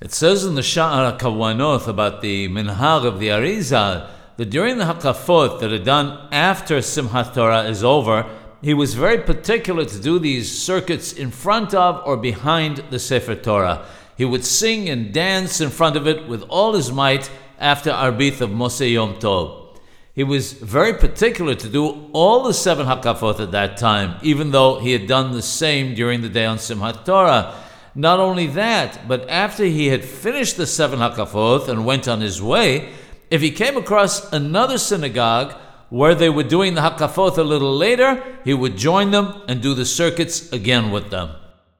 It says in the Sha'ar Kawanoth about the Minhag of the Arizal that during the Hakafot that are done after Simchat Torah is over, he was very particular to do these circuits in front of or behind the Sefer Torah. He would sing and dance in front of it with all his might after Arbith of Mosei Yom Tov. He was very particular to do all the seven Hakafot at that time, even though he had done the same during the day on Simchat Torah. Not only that, but after he had finished the seven Hakafot and went on his way, if he came across another synagogue where they were doing the Hakafot a little later, he would join them and do the circuits again with them.